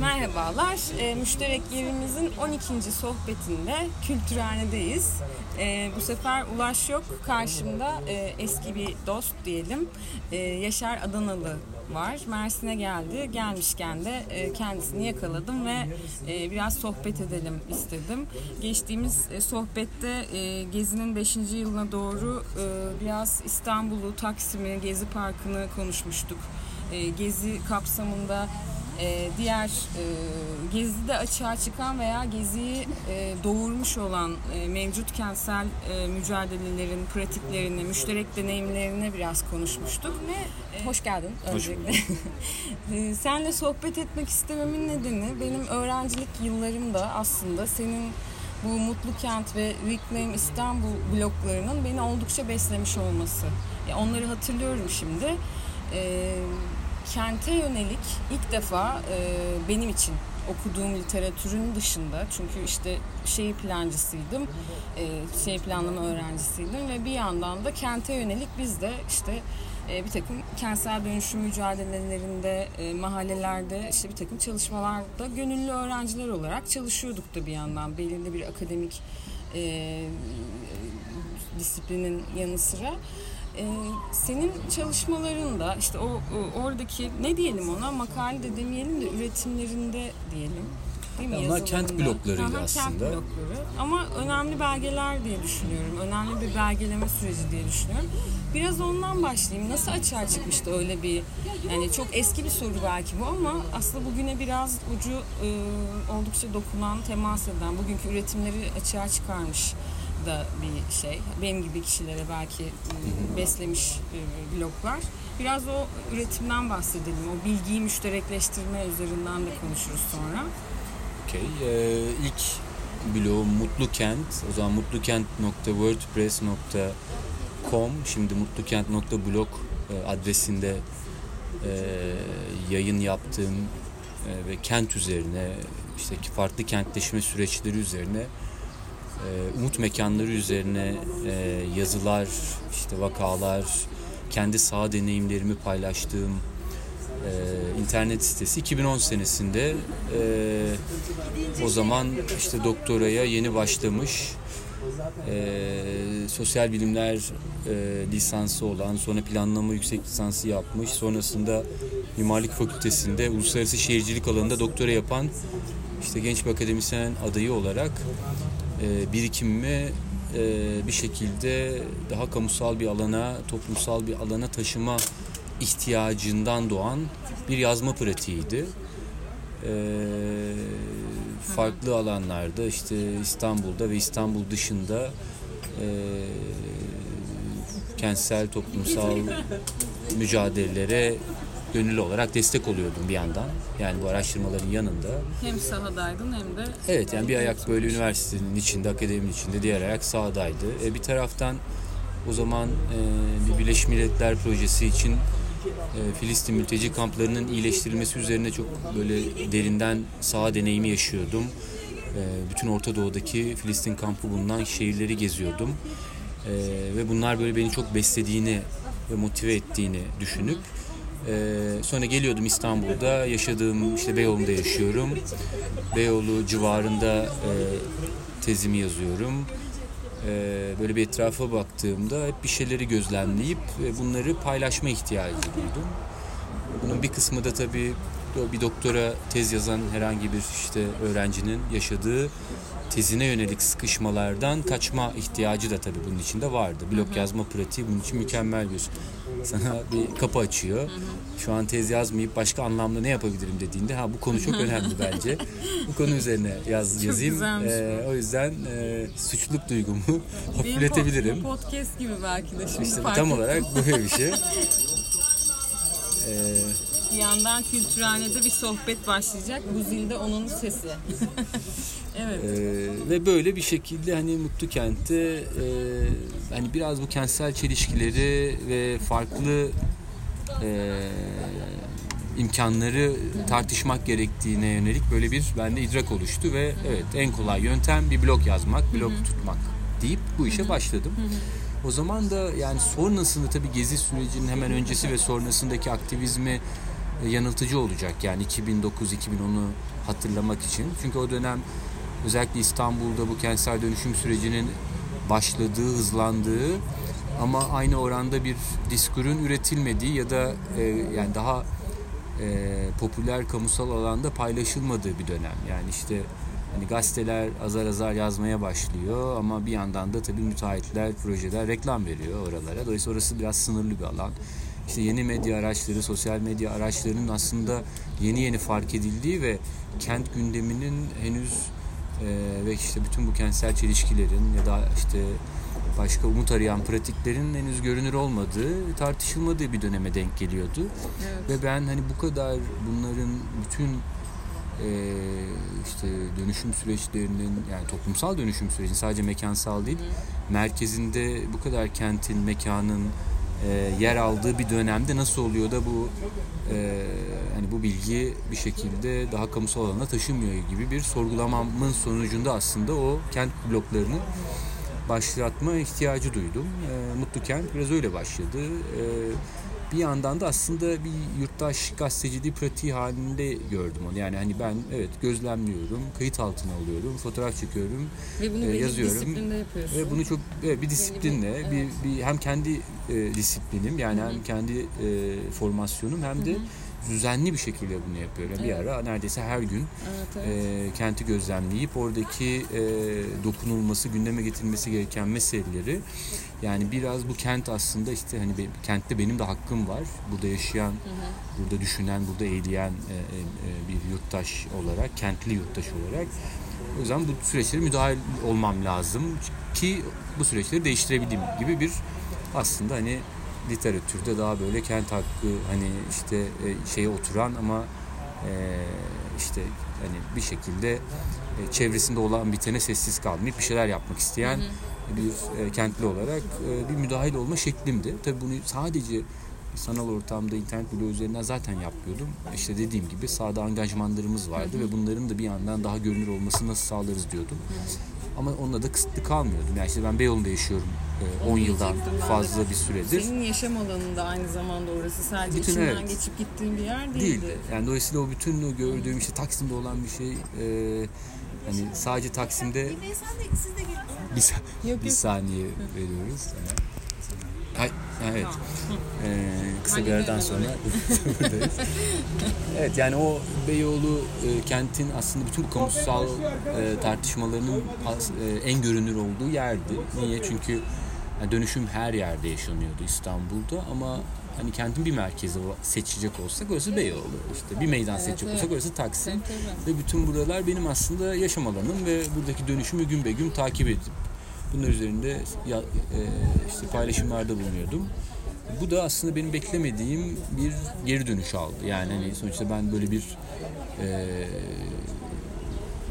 Merhabalar, e, müşterek evimizin 12. sohbetinde Kültürhane'deyiz. E, bu sefer Ulaş yok, karşımda e, eski bir dost diyelim, e, Yaşar Adanalı var. Mersin'e geldi, gelmişken de e, kendisini yakaladım ve e, biraz sohbet edelim istedim. Geçtiğimiz e, sohbette e, Gezi'nin 5. yılına doğru e, biraz İstanbul'u, Taksim'i, Gezi Parkı'nı konuşmuştuk. E, Gezi kapsamında e, diğer e, Gezi'de açığa çıkan veya Gezi'yi e, doğurmuş olan e, mevcut kentsel e, mücadelelerin pratiklerini, müşterek deneyimlerini biraz konuşmuştuk. Ve e, hoş geldin öncelikle. e, senle sohbet etmek istememin nedeni benim öğrencilik yıllarımda aslında senin bu Mutlu Kent ve Reclaim İstanbul bloklarının beni oldukça beslemiş olması. Ya onları hatırlıyorum şimdi. Eee kente yönelik ilk defa e, benim için okuduğum literatürün dışında çünkü işte şehir plancısıydım, e, şehir planlama öğrencisiydim ve bir yandan da kente yönelik biz de işte e, bir takım kentsel dönüşüm mücadelelerinde, e, mahallelerde işte bir takım çalışmalarda gönüllü öğrenciler olarak çalışıyorduk da bir yandan belirli bir akademik e, disiplinin yanı sıra. Ee, senin çalışmalarında işte o, o oradaki ne diyelim ona makale de demeyelim de üretimlerinde diyelim. Değil mi? Onlar kent bloklarıydı Aha, aslında. Kent blokları. Ama önemli belgeler diye düşünüyorum. Önemli bir belgeleme süreci diye düşünüyorum. Biraz ondan başlayayım. Nasıl açığa çıkmıştı öyle bir yani çok eski bir soru belki bu ama aslında bugüne biraz ucu e, oldukça dokunan, temas eden, bugünkü üretimleri açığa çıkarmış da bir şey. Benim gibi kişilere belki ıı, beslemiş ıı, bloklar. Biraz o üretimden bahsedelim. O bilgiyi müşterekleştirme üzerinden de konuşuruz sonra. Okey. Ee, ilk bloğum Mutlu Kent. O zaman mutlukent.wordpress.com Şimdi mutlukent.blog adresinde e, yayın yaptığım e, ve kent üzerine işte farklı kentleşme süreçleri üzerine e, umut mekanları üzerine e, yazılar, işte vakalar, kendi sağ deneyimlerimi paylaştığım e, internet sitesi. 2010 senesinde o zaman işte doktoraya yeni başlamış sosyal bilimler lisansı olan sonra planlama yüksek lisansı yapmış sonrasında mimarlık fakültesinde uluslararası şehircilik alanında doktora yapan işte genç bir akademisyen adayı olarak e, birikimimi e, bir şekilde daha kamusal bir alana, toplumsal bir alana taşıma ihtiyacından doğan bir yazma pratiğiydi. E, farklı alanlarda işte İstanbul'da ve İstanbul dışında e, kentsel toplumsal mücadelelere gönüllü olarak destek oluyordum bir yandan. Yani bu araştırmaların yanında. Hem sahadaydın hem de... Evet yani bir ayak böyle üniversitenin içinde, akademinin içinde, diğer ayak sahadaydı. E, bir taraftan o zaman e, bir Birleşmiş Milletler projesi için e, Filistin mülteci kamplarının iyileştirilmesi üzerine çok böyle derinden saha deneyimi yaşıyordum. E, bütün Orta Doğu'daki Filistin kampı bulunan şehirleri geziyordum. E, ve bunlar böyle beni çok beslediğini ve motive ettiğini düşünüp ee, sonra geliyordum İstanbul'da. Yaşadığım işte Beyoğlu'nda yaşıyorum. Beyoğlu civarında e, tezimi yazıyorum. E, böyle bir etrafa baktığımda hep bir şeyleri gözlemleyip e, bunları paylaşma ihtiyacı duydum. Bunun bir kısmı da tabii bir doktora tez yazan herhangi bir işte öğrencinin yaşadığı tezine yönelik sıkışmalardan kaçma ihtiyacı da tabii bunun içinde vardı. Blok hı hı. yazma pratiği bunun için mükemmel bir sana bir kapı açıyor. Hı hı. Şu an tez yazmayıp başka anlamda ne yapabilirim dediğinde ha bu konu çok önemli bence. bu konu üzerine yaz çok yazayım. Ee, o yüzden e, suçluluk duygumu hafifletebilirim. Benim podcast gibi belki de şimdi İşte tam olarak böyle bir şey. Ee, bir yandan kültürhanede bir sohbet başlayacak. Bu zilde onun sesi. evet. Ee, ve böyle bir şekilde hani Mutlu Kent'te e, hani biraz bu kentsel çelişkileri ve farklı e, imkanları tartışmak gerektiğine yönelik böyle bir bende idrak oluştu ve evet en kolay yöntem bir blog yazmak, blog Hı-hı. tutmak deyip bu işe başladım. Hı-hı. O zaman da yani sonrasında tabii gezi sürecinin hemen öncesi ve sonrasındaki aktivizmi yanıltıcı olacak. Yani 2009-2010'u hatırlamak için. Çünkü o dönem özellikle İstanbul'da bu kentsel dönüşüm sürecinin başladığı, hızlandığı ama aynı oranda bir diskurun üretilmediği ya da e, yani daha e, popüler kamusal alanda paylaşılmadığı bir dönem. Yani işte hani gazeteler azar azar yazmaya başlıyor ama bir yandan da tabii müteahhitler, projeler reklam veriyor oralara. Dolayısıyla orası biraz sınırlı bir alan. İşte yeni medya araçları, sosyal medya araçlarının aslında yeni yeni fark edildiği ve kent gündeminin henüz e, ve işte bütün bu kentsel çelişkilerin ya da işte başka umut arayan pratiklerin henüz görünür olmadığı, tartışılmadığı bir döneme denk geliyordu. Evet. Ve ben hani bu kadar bunların bütün e, işte dönüşüm süreçlerinin yani toplumsal dönüşüm sürecinin sadece mekansal değil merkezinde bu kadar kentin, mekanın e, yer aldığı bir dönemde nasıl oluyor da bu e, hani bu bilgi bir şekilde daha kamusal alana taşınmıyor gibi bir sorgulamamın sonucunda aslında o kent bloklarını başlatma ihtiyacı duydum. E, Mutlu Kent biraz öyle başladı. E, bir yandan da aslında bir yurttaş gazeteciliği pratiği halinde gördüm onu. Yani hani ben evet gözlemliyorum, kayıt altına alıyorum, fotoğraf çekiyorum Ve bunu e, belli bir yazıyorum. disiplinde yapıyorsun. ve bunu çok evet, bir disiplinle, evet. bir, bir hem kendi e, disiplinim yani hem kendi e, formasyonum hem de düzenli bir şekilde bunu yapıyorum. Bir Evet. ara neredeyse her gün Evet, evet. e, kenti gözlemleyip oradaki e, dokunulması, gündeme getirilmesi gereken meseleleri yani biraz bu kent aslında işte hani be- kentte benim de hakkım var. Burada yaşayan, burada düşünen, burada eğleyen e, e, e, bir yurttaş olarak, kentli yurttaş olarak o yüzden bu süreçlere müdahil olmam lazım ki bu süreçleri değiştirebileyim gibi bir aslında hani literatürde daha böyle kent hakkı hani işte e, şeye oturan ama e, işte hani bir şekilde e, çevresinde olan bitene sessiz kalmayıp bir şeyler yapmak isteyen bir e, kentli olarak e, bir müdahil olma şeklimdi. Tabii bunu sadece sanal ortamda internet bloğu üzerinden zaten yapıyordum. İşte dediğim gibi sahada angajmanlarımız vardı ve bunların da bir yandan daha görünür olmasını nasıl sağlarız diyordum. Ama onunla da kısıtlı kalmıyordum. Yani işte ben Beyoğlu'nda yaşıyorum e, 10 yıldan diyecektim ben de. fazla bir süredir. Senin yaşam alanında aynı zamanda orası sadece Bütün, içinden evet. geçip gittiğin bir yer değildi. değildi. Yani dolayısıyla o bütün o gördüğüm işte Taksim'de olan bir şey e, hani sadece Taksim'de bir, bir saniye veriyoruz. Ay, evet. Tamam. Ee, kısa bir aradan sonra buradayız. evet yani o Beyoğlu e, kentin aslında bütün bu kamusal e, tartışmalarının as- e, en görünür olduğu yerdi. Niye? Çünkü yani dönüşüm her yerde yaşanıyordu İstanbul'da ama hani kentin bir merkezi seçecek olsak orası Beyoğlu. İşte bir meydan Evet, seçecek evet. olsak orası Taksim. Tabii, tabii. Ve bütün buralar benim aslında yaşam alanım ve buradaki dönüşümü gün be gün takip edip bunun üzerinde ya, e, işte paylaşımlarda bulunuyordum. Bu da aslında benim beklemediğim bir geri dönüş aldı. Yani hani sonuçta ben böyle bir e,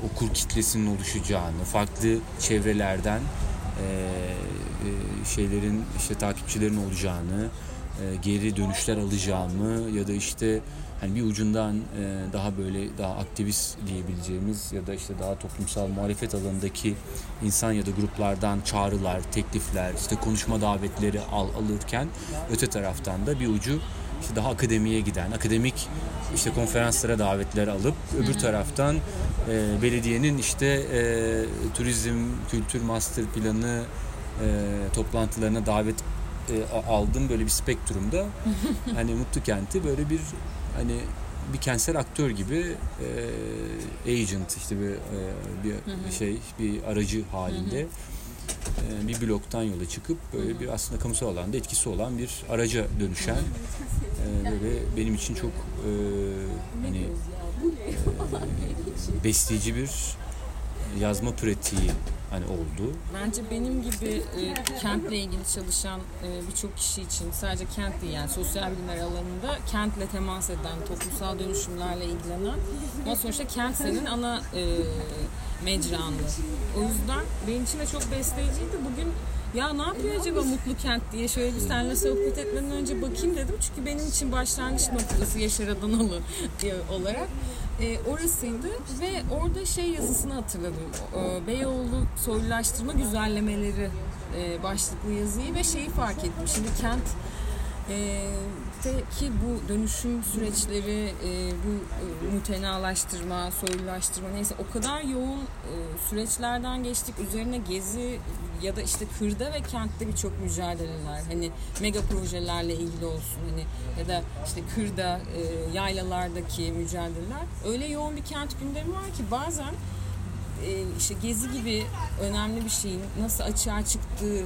okur kitlesinin oluşacağını, farklı çevrelerden e, e, şeylerin işte takipçilerin olacağını, e, geri dönüşler alacağımı ya da işte hani bir ucundan e, daha böyle daha aktivist diyebileceğimiz ya da işte daha toplumsal muhalefet alanındaki insan ya da gruplardan çağrılar, teklifler, işte konuşma davetleri al, alırken öte taraftan da bir ucu işte daha akademiye giden, akademik işte konferanslara davetler alıp öbür taraftan e, belediyenin işte e, turizm, kültür master planı e, toplantılarına davet e, a- aldığım böyle bir spektrumda hani Mutlu Kent'i böyle bir hani bir kentsel aktör gibi e, agent işte bir, e, bir şey bir aracı halinde e, bir bloktan yola çıkıp böyle bir aslında kamusal alanda etkisi olan bir araca dönüşen e, böyle benim için çok e, hani e, besleyici bir yazma pratiği hani oldu. Bence benim gibi e, kentle ilgili çalışan e, birçok kişi için sadece kent değil yani sosyal bilimler alanında kentle temas eden, toplumsal dönüşümlerle ilgilenen ama sonuçta kent senin ana e, mecranlı. O yüzden benim için de çok besleyiciydi. Bugün ya ne yapıyor acaba Mutlu Kent diye şöyle bir seninle sohbet etmeden önce bakayım dedim. Çünkü benim için başlangıç noktası Yaşar Adanalı olarak e, orasıydı ve orada şey yazısını hatırladım. E, Beyoğlu soylulaştırma güzellemeleri e, başlıklı yazıyı ve şeyi fark ettim. Şimdi kent e, kentteki bu dönüşüm süreçleri, e, bu e, mütenalaştırma, soylulaştırma neyse o kadar yoğun e, süreçlerden geçtik. Üzerine gezi ya da işte kırda ve kentte birçok mücadeleler hani mega projelerle ilgili olsun hani ya da işte kırda e, yaylalardaki mücadeleler öyle yoğun bir kent gündemi var ki bazen işte gezi gibi önemli bir şeyin nasıl açığa çıktığı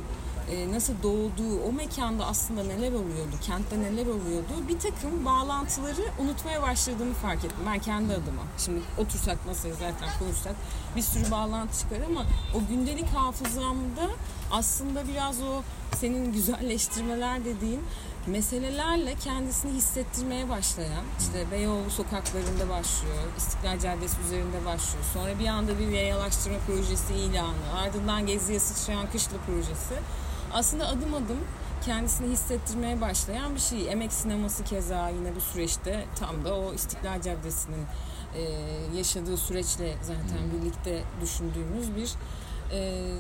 e, nasıl doğduğu, o mekanda aslında neler oluyordu, kentte neler oluyordu bir takım bağlantıları unutmaya başladığımı fark ettim ben kendi adıma. Şimdi otursak masaya zaten konuşsak bir sürü bağlantı çıkar ama o gündelik hafızamda aslında biraz o senin güzelleştirmeler dediğin meselelerle kendisini hissettirmeye başlayan işte Beyoğlu sokaklarında başlıyor, İstiklal Caddesi üzerinde başlıyor. Sonra bir anda bir yayalaştırma projesi ilanı, ardından Gezi'ye sıçrayan kışla projesi aslında adım adım kendisini hissettirmeye başlayan bir şey. Emek sineması keza yine bu süreçte tam da o İstiklal Caddesi'nin e, yaşadığı süreçle zaten hmm. birlikte düşündüğümüz bir e,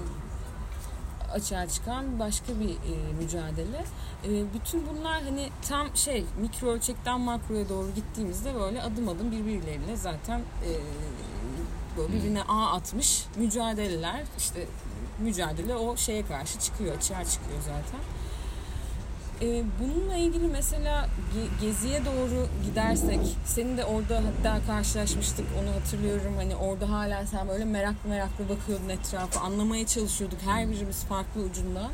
açığa çıkan başka bir e, mücadele. E, bütün bunlar hani tam şey mikro ölçekten makroya doğru gittiğimizde böyle adım adım birbirleriyle zaten e, böyle birbirine ağ atmış mücadeleler işte mücadele o şeye karşı çıkıyor, açığa çıkıyor zaten. Ee, bununla ilgili mesela Gezi'ye doğru gidersek, senin de orada hatta karşılaşmıştık onu hatırlıyorum. Hani orada hala sen böyle meraklı meraklı bakıyordun etrafa, anlamaya çalışıyorduk her birimiz farklı ucundan.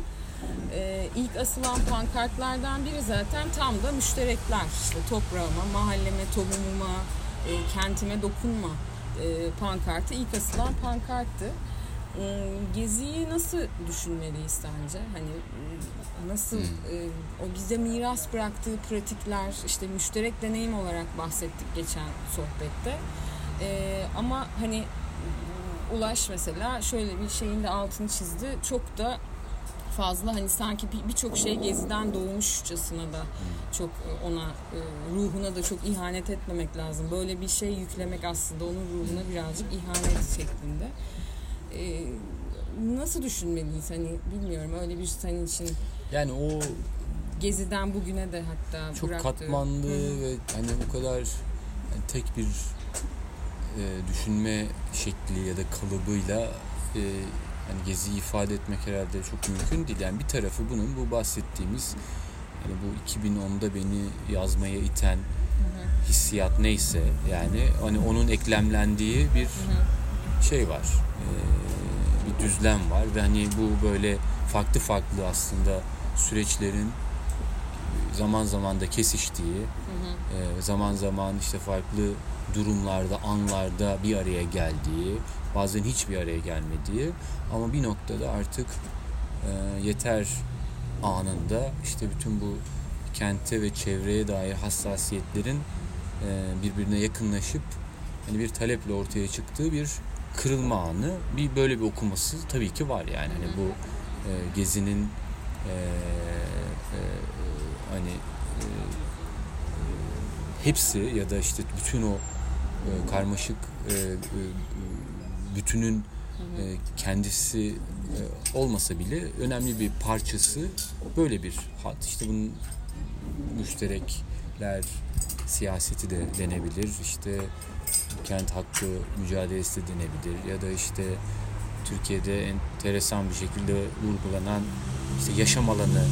Ee, ilk asılan pankartlardan biri zaten tam da müşterekler. İşte toprağıma, mahalleme, tohumuma, e, kentime dokunma e, pankartı ilk asılan pankarttı. Ee, geziyi nasıl düşünmeliyiz sence? Hani e, nasıl hmm. E, o bize miras bıraktığı pratikler işte müşterek deneyim olarak bahsettik geçen sohbette. Ee, ama hani Ulaş mesela şöyle bir şeyin de altını çizdi. Çok da fazla hani sanki birçok şey geziden doğmuşçasına da çok e, ona ruhuna da çok ihanet etmemek lazım. Böyle bir şey yüklemek aslında onun ruhuna birazcık ihanet şeklinde e, nasıl düşünmeliyiz hani bilmiyorum öyle bir senin için. Yani o geziden bugüne de hatta çok bıraktı. katmanlı Hı-hı. ve hani o kadar yani tek bir e, düşünme şekli ya da kalıbıyla e, hani geziyi ifade etmek herhalde çok mümkün değil. Yani bir tarafı bunun bu bahsettiğimiz yani bu 2010'da beni yazmaya iten hissiyat neyse yani hani onun eklemlendiği bir Hı-hı. Şey var. E, bir düzlem var ve hani bu böyle farklı farklı aslında süreçlerin zaman zaman da kesiştiği, hı hı. Zaman zaman işte farklı durumlarda, anlarda bir araya geldiği, bazen hiçbir araya gelmediği ama bir noktada artık yeter anında işte bütün bu kente ve çevreye dair hassasiyetlerin birbirine yakınlaşıp hani bir taleple ortaya çıktığı bir kırılma anı bir böyle bir okuması tabii ki var yani hani bu e, gezinin e, e, hani e, hepsi ya da işte bütün o e, karmaşık e, e, bütünün e, kendisi e, olmasa bile önemli bir parçası böyle bir hat. İşte bunun müşterekler siyaseti de denebilir. İşte kent hakkı mücadelesi de denebilir ya da işte Türkiye'de enteresan bir şekilde vurgulanan işte yaşam alanı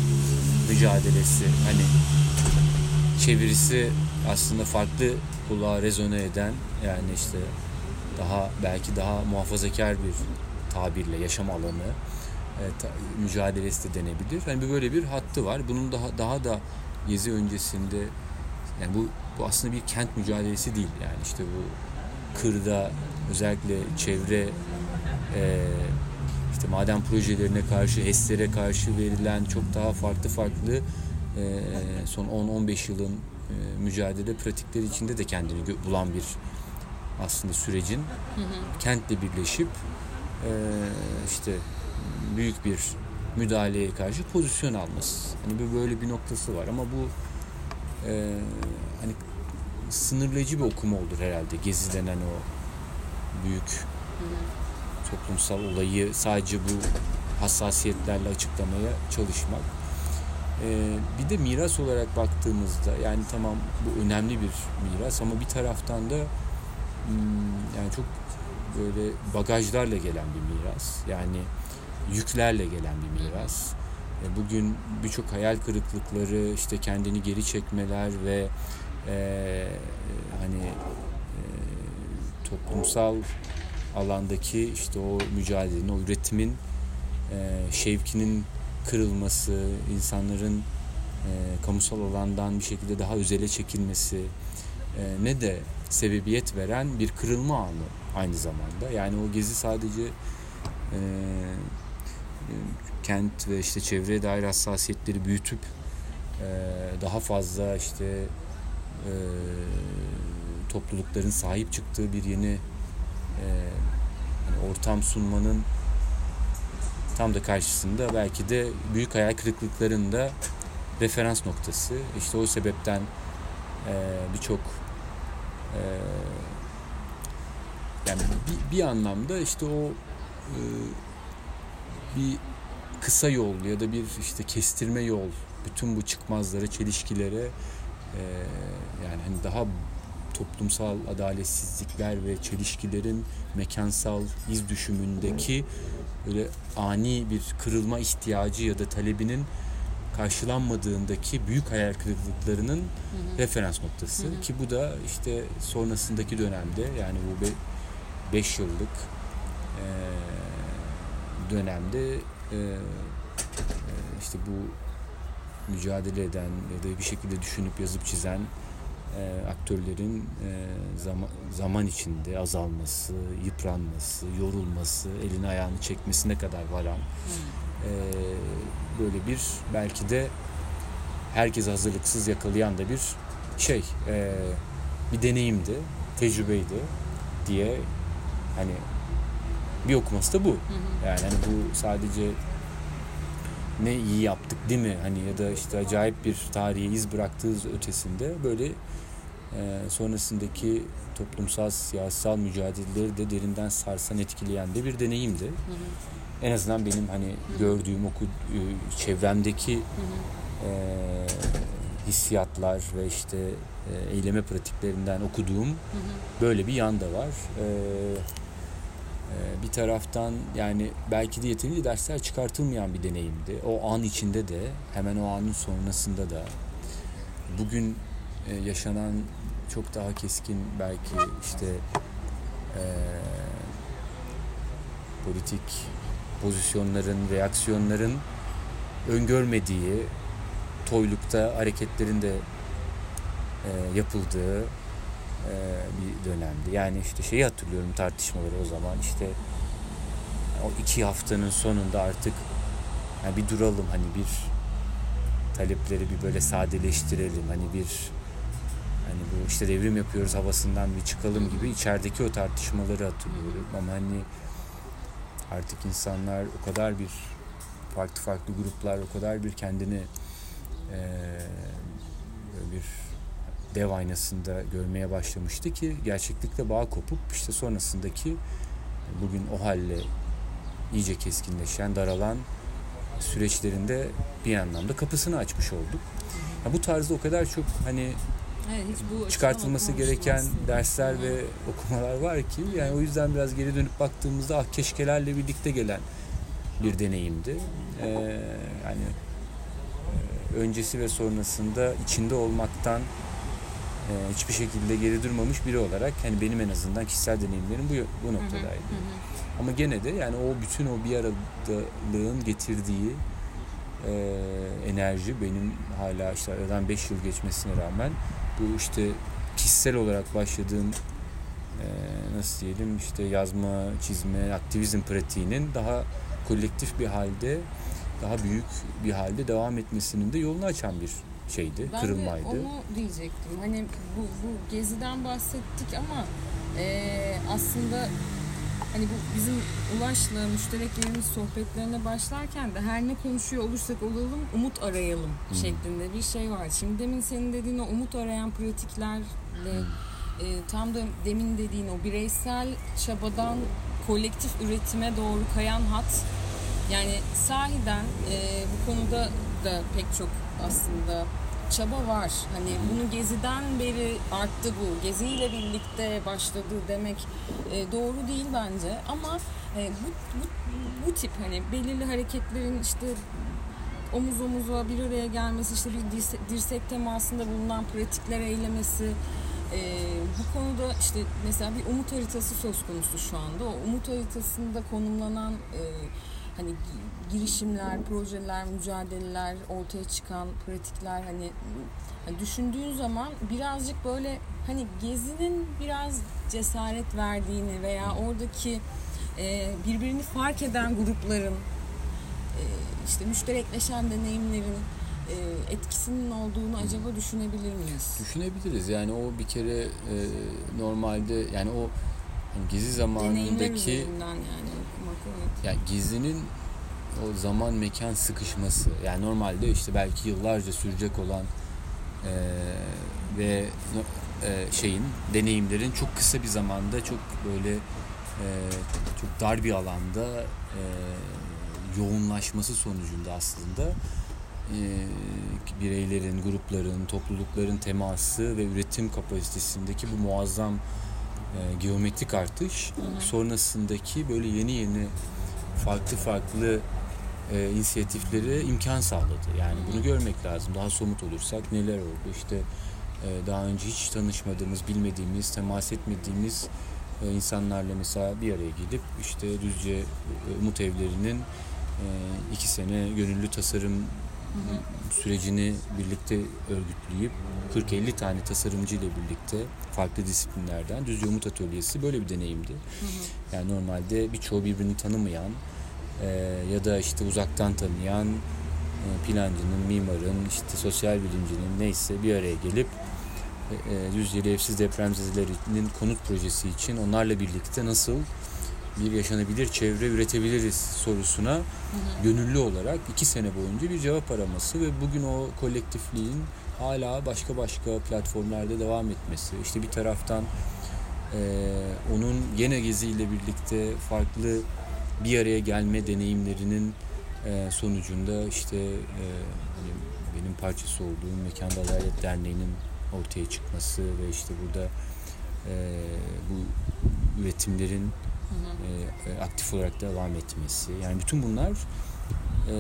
mücadelesi hani çevirisi aslında farklı kulağa rezone eden yani işte daha belki daha muhafazakar bir tabirle yaşam alanı e, ta, mücadelesi de denebilir. Yani böyle bir hattı var. Bunun daha daha da gezi öncesinde yani bu bu aslında bir kent mücadelesi değil yani işte bu kırda özellikle çevre e, işte maden projelerine karşı, HES'lere karşı verilen çok daha farklı farklı e, son 10-15 yılın e, mücadele pratikleri içinde de kendini bulan bir aslında sürecin hı hı. kentle birleşip e, işte büyük bir müdahaleye karşı pozisyon alması. Hani böyle bir noktası var ama bu e, hani sınırlayıcı bir okuma olur herhalde Gezi denen o büyük toplumsal olayı sadece bu hassasiyetlerle açıklamaya çalışmak. Ee, bir de miras olarak baktığımızda yani tamam bu önemli bir miras ama bir taraftan da hmm, yani çok böyle bagajlarla gelen bir miras. Yani yüklerle gelen bir miras. E, bugün birçok hayal kırıklıkları, işte kendini geri çekmeler ve e, hani e, toplumsal alandaki işte o mücadelenin, o üretimin e, şevkinin kırılması, insanların e, kamusal alandan bir şekilde daha özele çekilmesi e, ne de sebebiyet veren bir kırılma anı aynı zamanda. Yani o gezi sadece e, kent ve işte çevreye dair hassasiyetleri büyütüp e, daha fazla işte e, toplulukların sahip çıktığı bir yeni e, yani ortam sunmanın tam da karşısında belki de büyük hayal kırıklıklarında referans noktası. İşte o sebepten e, birçok e, yani bir, bir anlamda işte o e, bir kısa yol ya da bir işte kestirme yol bütün bu çıkmazlara, çelişkilere e, yani hani daha toplumsal adaletsizlikler ve çelişkilerin mekansal iz düşümündeki böyle ani bir kırılma ihtiyacı ya da talebinin karşılanmadığındaki büyük hayal kırıklıklarının hı hı. referans noktası hı hı. ki bu da işte sonrasındaki dönemde yani bu 5 yıllık e, dönemde e, e, işte bu mücadele eden ya da bir şekilde düşünüp yazıp çizen e, aktörlerin e, zaman, zaman içinde azalması, yıpranması, yorulması, elini ayağını çekmesine kadar varan e, böyle bir belki de herkes hazırlıksız yakalayan da bir şey, e, bir deneyimdi, tecrübeydi diye hani bir okuması da bu. Hı hı. Yani hani bu sadece ne iyi yaptık değil mi? Hani ya da işte acayip bir tarihi iz bıraktığı ötesinde böyle e, sonrasındaki toplumsal, siyasal mücadeleleri de derinden sarsan, etkileyen de bir deneyimdi. Hı hı. En azından benim hani hı gördüğüm, oku, çevremdeki hı hı. E, hissiyatlar ve işte e, eyleme pratiklerinden okuduğum hı hı. böyle bir yan da var. E, bir taraftan yani belki de yeterince dersler çıkartılmayan bir deneyimdi. O an içinde de hemen o anın sonrasında da bugün e, yaşanan çok daha keskin belki işte e, politik pozisyonların, reaksiyonların öngörmediği toylukta hareketlerin de e, yapıldığı e, bir dönemdi. Yani işte şeyi hatırlıyorum tartışmaları o zaman işte o iki haftanın sonunda artık yani bir duralım hani bir talepleri bir böyle sadeleştirelim hani bir hani bu işte devrim yapıyoruz havasından bir çıkalım gibi içerideki o tartışmaları hatırlıyorum ama hani artık insanlar o kadar bir farklı farklı gruplar o kadar bir kendini e, bir dev aynasında görmeye başlamıştı ki gerçeklikle bağ kopup işte sonrasındaki bugün o halle iyice keskinleşen, daralan süreçlerinde bir anlamda kapısını açmış olduk. Ya bu tarzda o kadar çok hani evet, bu çıkartılması gereken aslında. dersler Hı. ve okumalar var ki yani o yüzden biraz geri dönüp baktığımızda ah keşkelerle birlikte gelen bir deneyimdi. Ee, yani e, öncesi ve sonrasında içinde olmaktan e, hiçbir şekilde geri durmamış biri olarak hani benim en azından kişisel deneyimlerim bu, bu noktadaydı. Hı hı. Ama gene de yani o bütün o bir aradalığın getirdiği e, enerji benim hala işte aradan 5 yıl geçmesine rağmen bu işte kişisel olarak başladığım e, nasıl diyelim işte yazma, çizme, aktivizm pratiğinin daha kolektif bir halde daha büyük bir halde devam etmesinin de yolunu açan bir şeydi, ben kırılmaydı. Ben onu diyecektim. Hani bu, bu geziden bahsettik ama e, aslında hani bu bizim Ulaş'la müştereklerimiz sohbetlerine başlarken de her ne konuşuyor olursak olalım umut arayalım hmm. şeklinde bir şey var. Şimdi demin senin dediğin o umut arayan pratiklerle hmm. e, tam da demin dediğin o bireysel çabadan kolektif üretime doğru kayan hat yani sahiden e, bu konuda da pek çok aslında çaba var. Hani bunu geziden beri arttı bu. Geziyle birlikte başladı demek e, doğru değil bence. Ama e, bu, bu, bu tip hani belirli hareketlerin işte omuz omuza bir araya gelmesi, işte bir dirsek, dirsek temasında bulunan pratikler eylemesi, e, bu konuda işte mesela bir umut haritası söz konusu şu anda. O umut haritasında konumlanan e, hani girişimler, projeler, mücadeleler, ortaya çıkan pratikler hani, düşündüğün zaman birazcık böyle hani gezinin biraz cesaret verdiğini veya oradaki e, birbirini fark eden grupların e, işte müşterekleşen deneyimlerin e, etkisinin olduğunu acaba düşünebilir miyiz? Düşünebiliriz. Yani o bir kere e, normalde yani o yani gezi zamanındaki yani okumak evet. yani gezinin o zaman mekan sıkışması yani normalde işte belki yıllarca sürecek olan e, ve e, şeyin deneyimlerin çok kısa bir zamanda çok böyle e, çok dar bir alanda e, yoğunlaşması sonucunda aslında e, bireylerin, grupların, toplulukların teması ve üretim kapasitesindeki bu muazzam e, geometrik artış hı hı. sonrasındaki böyle yeni yeni farklı farklı e, inisiyatiflere imkan sağladı. Yani bunu görmek lazım. Daha somut olursak neler oldu? İşte e, daha önce hiç tanışmadığımız, bilmediğimiz, temas etmediğimiz e, insanlarla mesela bir araya gidip işte Düzce e, Umut Evleri'nin e, iki sene gönüllü tasarım sürecini birlikte örgütleyip 40-50 tane tasarımcı ile birlikte farklı disiplinlerden Düzce Umut Atölyesi böyle bir deneyimdi. Yani normalde birçoğu birbirini tanımayan e, ya da işte uzaktan tanıyan e, plancının, mimarın, işte sosyal bilimcinin neyse bir araya gelip e, e Düzce'li evsiz depremzedelerinin konut projesi için onlarla birlikte nasıl bir yaşanabilir çevre üretebiliriz sorusuna hı hı. gönüllü olarak iki sene boyunca bir cevap araması ve bugün o kolektifliğin hala başka başka platformlarda devam etmesi. İşte bir taraftan e, onun gene geziyle birlikte farklı bir araya gelme deneyimlerinin e, sonucunda işte e, hani benim parçası olduğum Mekanda Adalet Derneği'nin ortaya çıkması ve işte burada e, bu üretimlerin e, e, aktif olarak devam etmesi. Yani bütün bunlar e,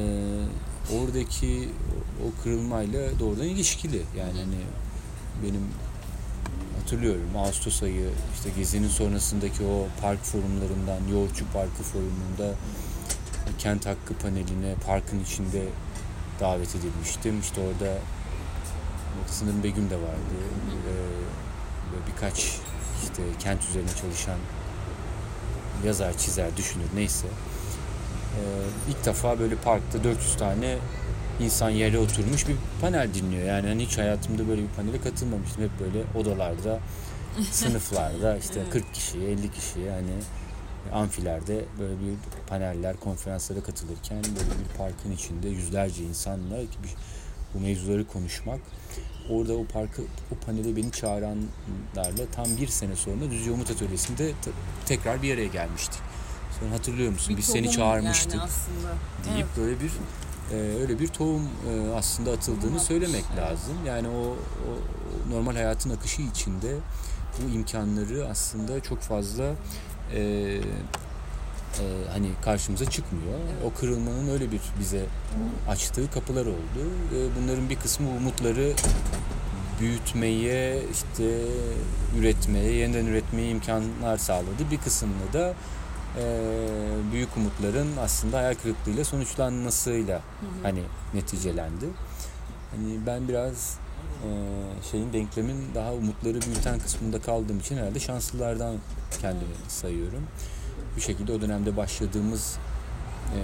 oradaki o kırılmayla doğrudan ilişkili. Yani hani benim hatırlıyorum Ağustos ayı işte gezinin sonrasındaki o park forumlarından Yoğurtçu Parkı forumunda kent hakkı paneline parkın içinde davet edilmiştim. İşte orada sanırım Begüm de vardı. Ee, birkaç işte kent üzerine çalışan yazar, çizer, düşünür neyse. Ee, ilk defa böyle parkta 400 tane insan yere oturmuş bir panel dinliyor. Yani hani hiç hayatımda böyle bir panele katılmamıştım. Hep böyle odalarda, sınıflarda işte 40 kişi, 50 kişi yani amfilerde böyle bir paneller, konferanslara katılırken böyle bir parkın içinde yüzlerce insanla bu mevzuları konuşmak. Orada o parkı, o panele beni çağıranlarla tam bir sene sonra Düzce Umut Atölyesi'nde tekrar bir araya gelmiştik. Sonra hatırlıyor musun? Bir Biz seni çağırmıştık yani aslında. deyip evet. böyle bir e, öyle bir tohum e, aslında atıldığını tohum söylemek atmış, lazım. Evet. Yani o, o normal hayatın akışı içinde bu imkanları aslında çok fazla e, e, hani karşımıza çıkmıyor. O kırılmanın öyle bir bize açtığı kapılar oldu. E, bunların bir kısmı umutları büyütmeye, işte üretmeye, yeniden üretmeye imkanlar sağladı. Bir kısmını da e, büyük umutların aslında hayal kırıklığıyla sonuçlanmasıyla hı hı. hani neticelendi. Hani ben biraz e, şeyin denklemin daha umutları büyüten kısmında kaldığım için herhalde şanslılardan kendimi sayıyorum. Bir şekilde o dönemde başladığımız e,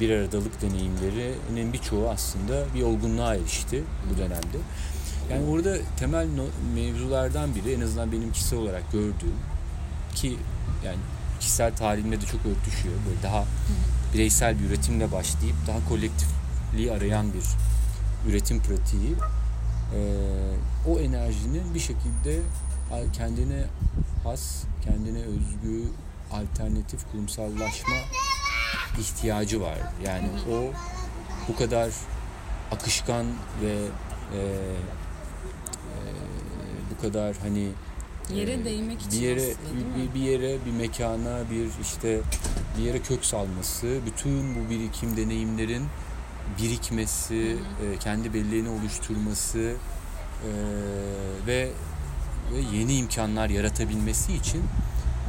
bir aradalık deneyimlerinin birçoğu aslında bir olgunluğa erişti bu dönemde. Yani orada temel mevzulardan biri en azından benim kişisel olarak gördüğüm ki yani kişisel tarihimle de çok örtüşüyor. Böyle daha bireysel bir üretimle başlayıp daha kolektifliği arayan bir üretim pratiği e, o enerjinin bir şekilde kendine has, kendine özgü, alternatif kurumsallaşma ihtiyacı var. Yani o bu kadar akışkan ve e, e, bu kadar hani Yere e, değmek için bir yere aslında, bir, bir yere bir mekana bir işte bir yere kök salması bütün bu birikim deneyimlerin birikmesi e, kendi belleğini oluşturması e, ve ve yeni imkanlar yaratabilmesi için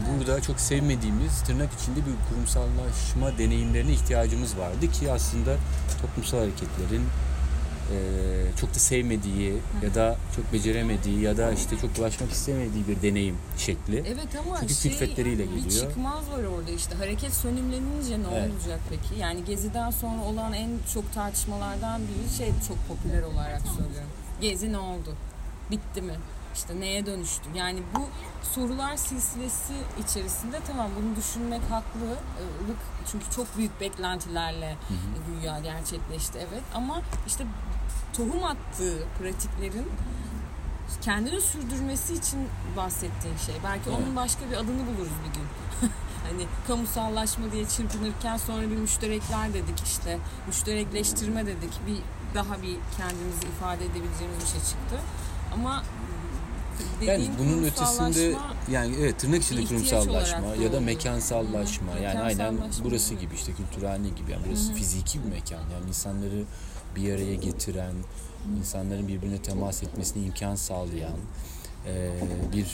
burada çok sevmediğimiz tırnak içinde bir kurumsallaşma deneyimlerine ihtiyacımız vardı ki aslında toplumsal hareketlerin e, çok da sevmediği ya da çok beceremediği ya da işte çok ulaşmak istemediği bir deneyim şekli. Evet ama Çünkü şey, külfetleriyle bir geliyor. çıkmaz var orada işte. Hareket sönümlenince ne Evet. olacak peki? Yani Gezi'den sonra olan en çok tartışmalardan biri şey çok popüler olarak söylüyorum. Gezi ne oldu? Bitti mi? İşte neye dönüştü? Yani bu sorular silsilesi içerisinde tamam bunu düşünmek haklı. Ee, lık Çünkü çok büyük beklentilerle güya gerçekleşti evet. Ama işte tohum attığı pratiklerin kendini sürdürmesi için bahsettiğin şey. Belki Evet. onun başka bir adını buluruz bir gün. hani kamusallaşma diye çırpınırken sonra bir müşterekler dedik işte. Müşterekleştirme dedik. Bir daha bir kendimizi ifade edebileceğimiz bir şey çıktı. Ama Yani bunun ötesinde yani evet tırnak içinde kurumsallaşma ya da mekansallaşma. Hı yani aynen burası gibi işte kültürhane gibi. Yani burası Hı hı. fiziki bir mekan. Yani insanları bir araya getiren insanların birbirine temas etmesine imkan sağlayan e, bir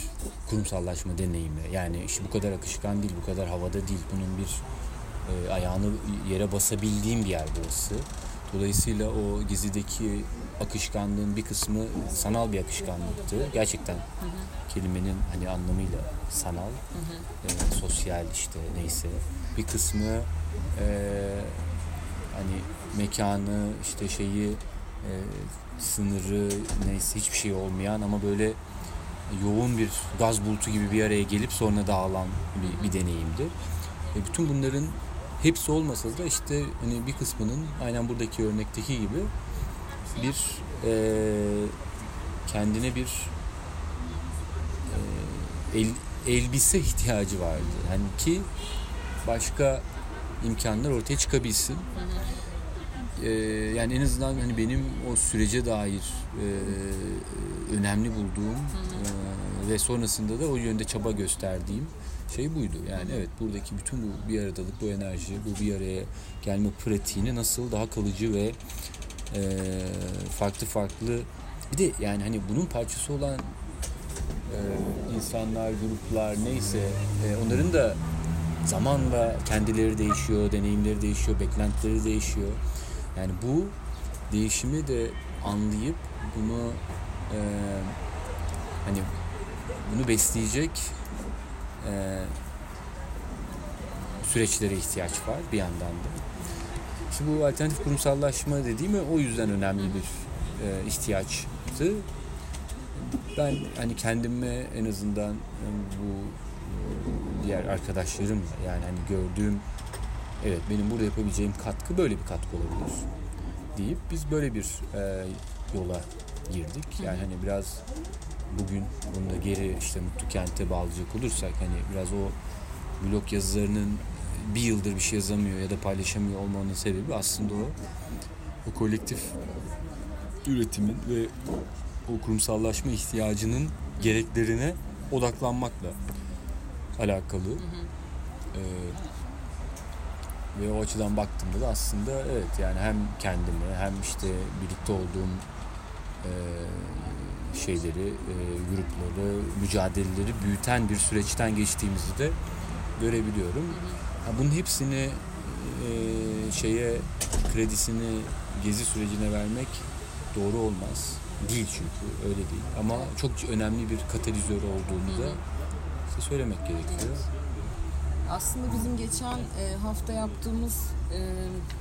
kurumsallaşma deneyimi. Yani işte bu kadar akışkan değil bu kadar havada değil. Bunun bir e, ayağını yere basabildiğim bir yer burası. Dolayısıyla o gezideki akışkanlığın bir kısmı sanal bir akışkanlıktı. Gerçekten kelimenin hani anlamıyla sanal, e, sosyal işte neyse. Bir kısmı e, hani mekanı işte şeyi e, sınırı neyse hiçbir şey olmayan ama böyle yoğun bir gaz bulutu gibi bir araya gelip sonra dağılan bir, bir deneyimdi. E, bütün bunların hepsi olmasa da işte hani bir kısmının aynen buradaki örnekteki gibi bir e, kendine bir e, el, elbise ihtiyacı vardı. Hani ki başka imkanlar ortaya çıkabilsin. E, yani en azından hani benim o sürece dair e, önemli bulduğum e, ve sonrasında da o yönde çaba gösterdiğim şey buydu. Yani evet buradaki bütün bu bir aradalık, bu enerji, bu bir araya gelme pratiğini nasıl daha kalıcı ve e, farklı farklı bir de yani hani bunun parçası olan e, insanlar, gruplar neyse e, onların da zamanla kendileri değişiyor, deneyimleri değişiyor, beklentileri değişiyor. Yani bu değişimi de anlayıp bunu e, hani bunu besleyecek e, süreçlere ihtiyaç var bir yandan da. İşte bu alternatif kurumsallaşma dediğim o yüzden önemli bir e, ihtiyaçtı. Ben hani kendime en azından bu diğer arkadaşlarımla yani hani gördüğüm evet benim burada yapabileceğim katkı böyle bir katkı olabilir deyip biz böyle bir e, yola girdik. Yani hani biraz bugün bunu da geri işte Mutlu Kent'e bağlayacak olursak hani biraz o blog yazılarının bir yıldır bir şey yazamıyor ya da paylaşamıyor olmanın sebebi aslında o o kolektif üretimin ve o kurumsallaşma ihtiyacının gereklerine odaklanmakla alakalı. Ee, ve o açıdan baktığımda da aslında evet yani hem kendimi hem işte birlikte olduğum e, şeyleri, e, grupları, mücadeleleri büyüten bir süreçten geçtiğimizi de görebiliyorum. Ha, bunun hepsini e, şeye kredisini gezi sürecine vermek doğru olmaz. Değil çünkü öyle değil. Ama çok önemli bir katalizör olduğunu da size söylemek gerekiyor. Aslında bizim geçen e, hafta yaptığımız e,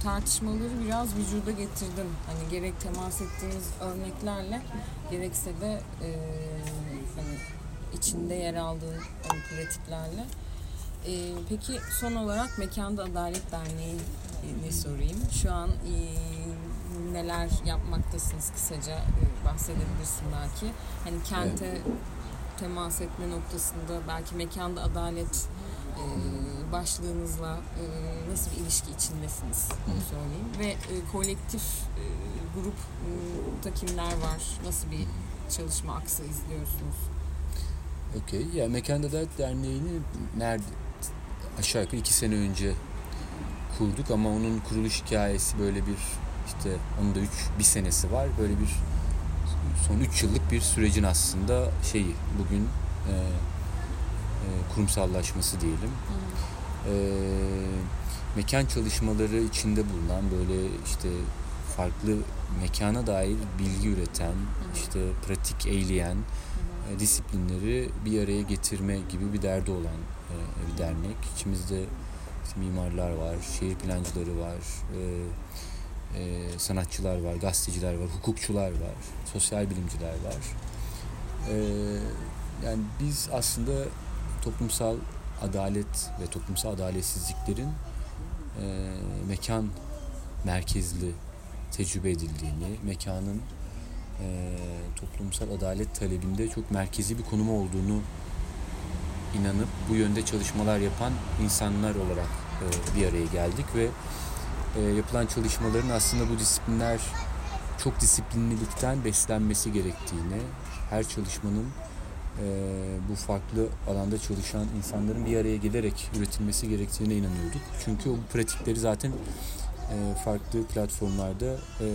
tartışmaları biraz vücuda getirdim. Hani gerek temas ettiğimiz örneklerle gerekse de e, hani içinde yer aldığın hani pratiklerle. E, peki son olarak Mekanda Adalet Derneği ne sorayım? Şu an e, neler yapmaktasınız kısaca e, bahsedebilirsin belki. Hani kente temas etme noktasında belki mekanda adalet e, başlığınızla e, nasıl bir ilişki içindesiniz onu söyleyeyim ve e, kolektif e, grupta kimler var nasıl bir çalışma aksı izliyorsunuz? Okey. Ya Mekan Adalet Derneği'ni nerede aşağı yukarı iki sene önce kurduk ama onun kuruluş hikayesi böyle bir işte onun da üç bir senesi var. Böyle bir son üç yıllık bir sürecin aslında şeyi bugün e, e, kurumsallaşması diyelim. E, mekan çalışmaları içinde bulunan böyle işte farklı mekana dair bilgi üreten, işte pratik eyleyen e, disiplinleri bir araya getirme gibi bir derdi olan e, bir dernek. İçimizde mimarlar var, şehir plancıları var, e, e, sanatçılar var, gazeteciler var, hukukçular var, sosyal bilimciler var. E, yani biz aslında toplumsal adalet ve toplumsal adaletsizliklerin e, mekan merkezli tecrübe edildiğini, mekanın e, toplumsal adalet talebinde çok merkezi bir konumu olduğunu inanıp bu yönde çalışmalar yapan insanlar olarak e, bir araya geldik ve e, yapılan çalışmaların aslında bu disiplinler çok disiplinlilikten beslenmesi gerektiğini, her çalışmanın e, bu farklı alanda çalışan insanların bir araya gelerek üretilmesi gerektiğine inanıyorduk. Çünkü o pratikleri zaten e, farklı platformlarda e,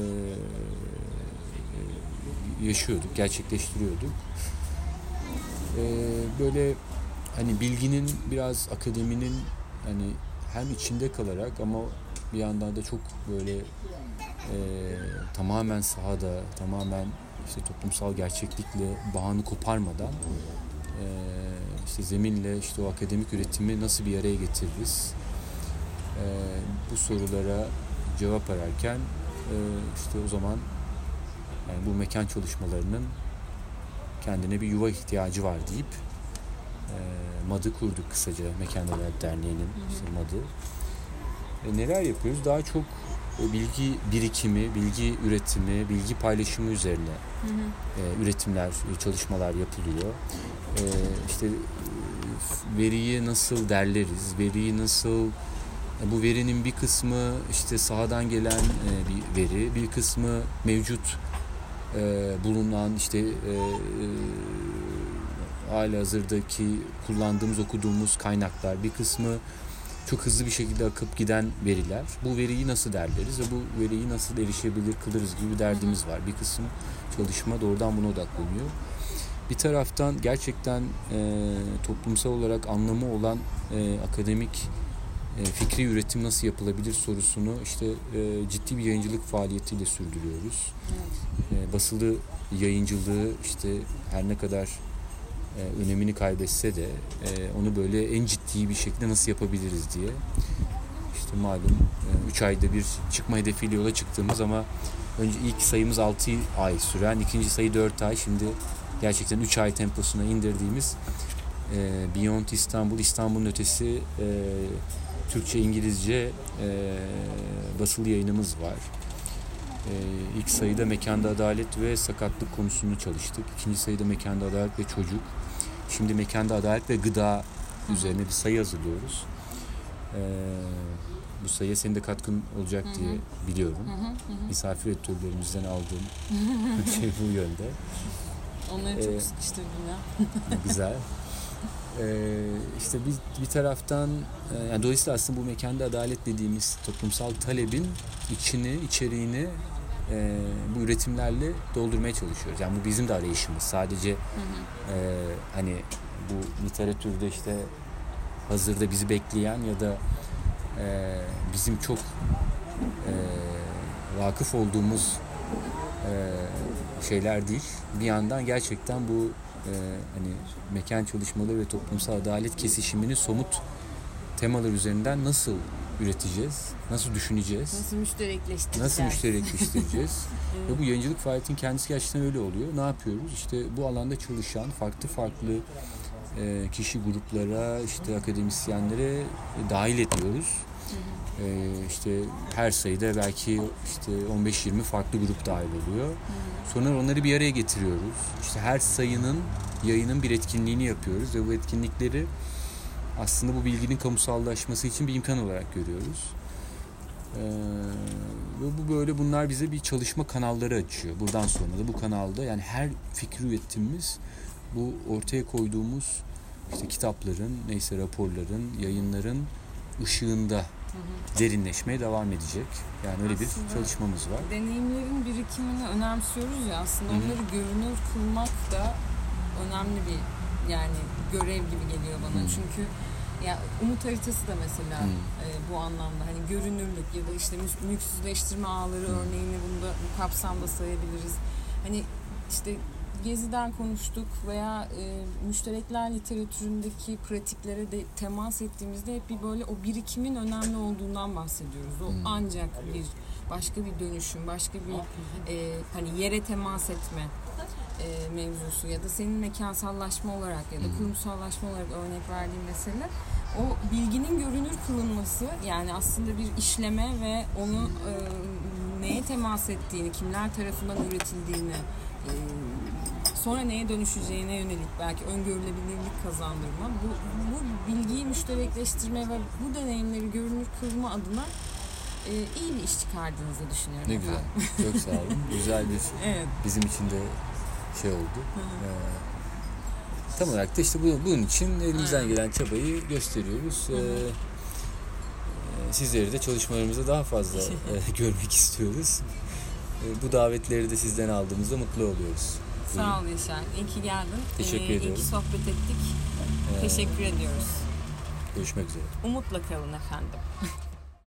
yaşıyorduk, gerçekleştiriyorduk. E, böyle hani bilginin biraz akademinin hani hem içinde kalarak ama bir yandan da çok böyle e, tamamen sahada, tamamen işte toplumsal gerçeklikle bağını koparmadan e, işte zeminle işte o akademik üretimi nasıl bir araya getiririz? E, bu sorulara cevap ararken e, işte o zaman yani bu mekan çalışmalarının kendine bir yuva ihtiyacı var deyip e, MAD'ı kurduk kısaca Mekan Adalet Derneği'nin işte MAD'ı. E, neler yapıyoruz? Daha çok e, bilgi birikimi, bilgi üretimi, bilgi paylaşımı üzerine hı hı. E, üretimler, e, çalışmalar yapılıyor. E, işte veriyi nasıl derleriz, veriyi nasıl bu verinin bir kısmı işte sahadan gelen e, bir veri, bir kısmı mevcut e, bulunan işte e, hali hazırdaki kullandığımız, okuduğumuz kaynaklar, bir kısmı çok hızlı bir şekilde akıp giden veriler. Bu veriyi nasıl derleriz ve bu veriyi nasıl erişebilir kılırız gibi derdimiz var. Bir kısım çalışma doğrudan buna odaklanıyor. Bir taraftan gerçekten e, toplumsal olarak anlamı olan e, akademik e, fikri üretim nasıl yapılabilir sorusunu işte e, ciddi bir yayıncılık faaliyetiyle sürdürüyoruz. E, basılı yayıncılığı işte her ne kadar e, önemini kaybetse de e, onu böyle en ciddi bir şekilde nasıl yapabiliriz diye. İşte malum 3 e, ayda bir çıkma hedefiyle yola çıktığımız ama önce ilk sayımız 6 ay süren ikinci sayı 4 ay. Şimdi gerçekten 3 ay temposuna indirdiğimiz e, Beyond İstanbul İstanbul'un ötesi e, Türkçe İngilizce e, basılı yayınımız var. E, ilk sayıda mekanda adalet ve sakatlık konusunu çalıştık. İkinci sayıda mekanda adalet ve çocuk. Şimdi mekanda adalet ve gıda üzerine bir sayı hazırlıyoruz. Ee, bu sayıya senin de katkın olacak diye biliyorum. Misafir editörlerimizden aldığım şey bu yönde. Onları çok ee, sıkıştırdım ya. güzel. Ee, işte bir, bir taraftan e, yani dolayısıyla aslında bu mekanda adalet dediğimiz toplumsal talebin içini, içeriğini e, bu üretimlerle doldurmaya çalışıyoruz. Yani bu bizim de arayışımız. Sadece hı hı. E, hani bu literatürde işte hazırda bizi bekleyen ya da e, bizim çok e, vakıf olduğumuz e, şeyler değil. Bir yandan gerçekten bu e, hani mekan çalışmaları ve toplumsal adalet kesişimini somut temalar üzerinden nasıl üreteceğiz? Nasıl düşüneceğiz? Nasıl müşterekleştireceğiz? Nasıl müşterekleştireceğiz? evet. Ve bu yayıncılık faaliyetinin kendisi gerçekten öyle oluyor. Ne yapıyoruz? İşte bu alanda çalışan farklı farklı e, kişi gruplara, işte akademisyenlere dahil ediyoruz. Hı E, işte her sayıda belki işte 15-20 farklı grup dahil oluyor. Sonra onları bir araya getiriyoruz. İşte her sayının yayının bir etkinliğini yapıyoruz ve bu etkinlikleri aslında bu bilginin kamusallaşması için bir imkan olarak görüyoruz. Ee, ve bu böyle bunlar bize bir çalışma kanalları açıyor. Buradan sonra da bu kanalda yani her fikri ürettiğimiz bu ortaya koyduğumuz işte kitapların, neyse raporların, yayınların ışığında derinleşmeye devam edecek. Yani öyle bir Aslında- çalışmamız var. Deneyimlerin birikimini önemsiyoruz ya aslında Hı hı. onları görünür kılmak da önemli bir yani görev gibi geliyor bana. Hı. Çünkü ya umut haritası da mesela Hı. e, bu anlamda hani görünürlük ya da işte mü- mülksüzleştirme ağları Hı. örneğini bunda bu kapsamda sayabiliriz. Hani işte Gezi'den konuştuk veya e, müşterekler literatüründeki pratiklere de temas ettiğimizde hep bir böyle o birikimin önemli olduğundan bahsediyoruz. O Hmm. ancak bir başka bir dönüşüm, başka bir e, hani yere temas etme e, mevzusu ya da senin mekansallaşma olarak ya da Hmm. kurumsallaşma olarak örnek verdiğin mesele o bilginin görünür kılınması yani aslında bir işleme ve onu e, neye temas ettiğini, kimler tarafından üretildiğini e, sonra neye dönüşeceğine yönelik belki öngörülebilirlik kazandırma bu, bu bilgiyi müşterekleştirme ve bu deneyimleri görünür kılma adına e, iyi bir iş çıkardığınızı düşünüyorum. Ne güzel. Çok sağ olun. Güzel bir Evet. bizim için de şey oldu. Ee, tam olarak da işte bu, bunun için elimizden Aynen. gelen çabayı gösteriyoruz. Hı hı. Ee, e, sizleri de çalışmalarımızda daha fazla e, görmek istiyoruz. E, bu davetleri de sizden aldığımızda mutlu oluyoruz. Sağ ol Yaşar. İyi ki geldin. Teşekkür İyi ediyorum. ki sohbet ettik. Ee, Teşekkür ediyoruz. Görüşmek üzere. Umutla kalın efendim.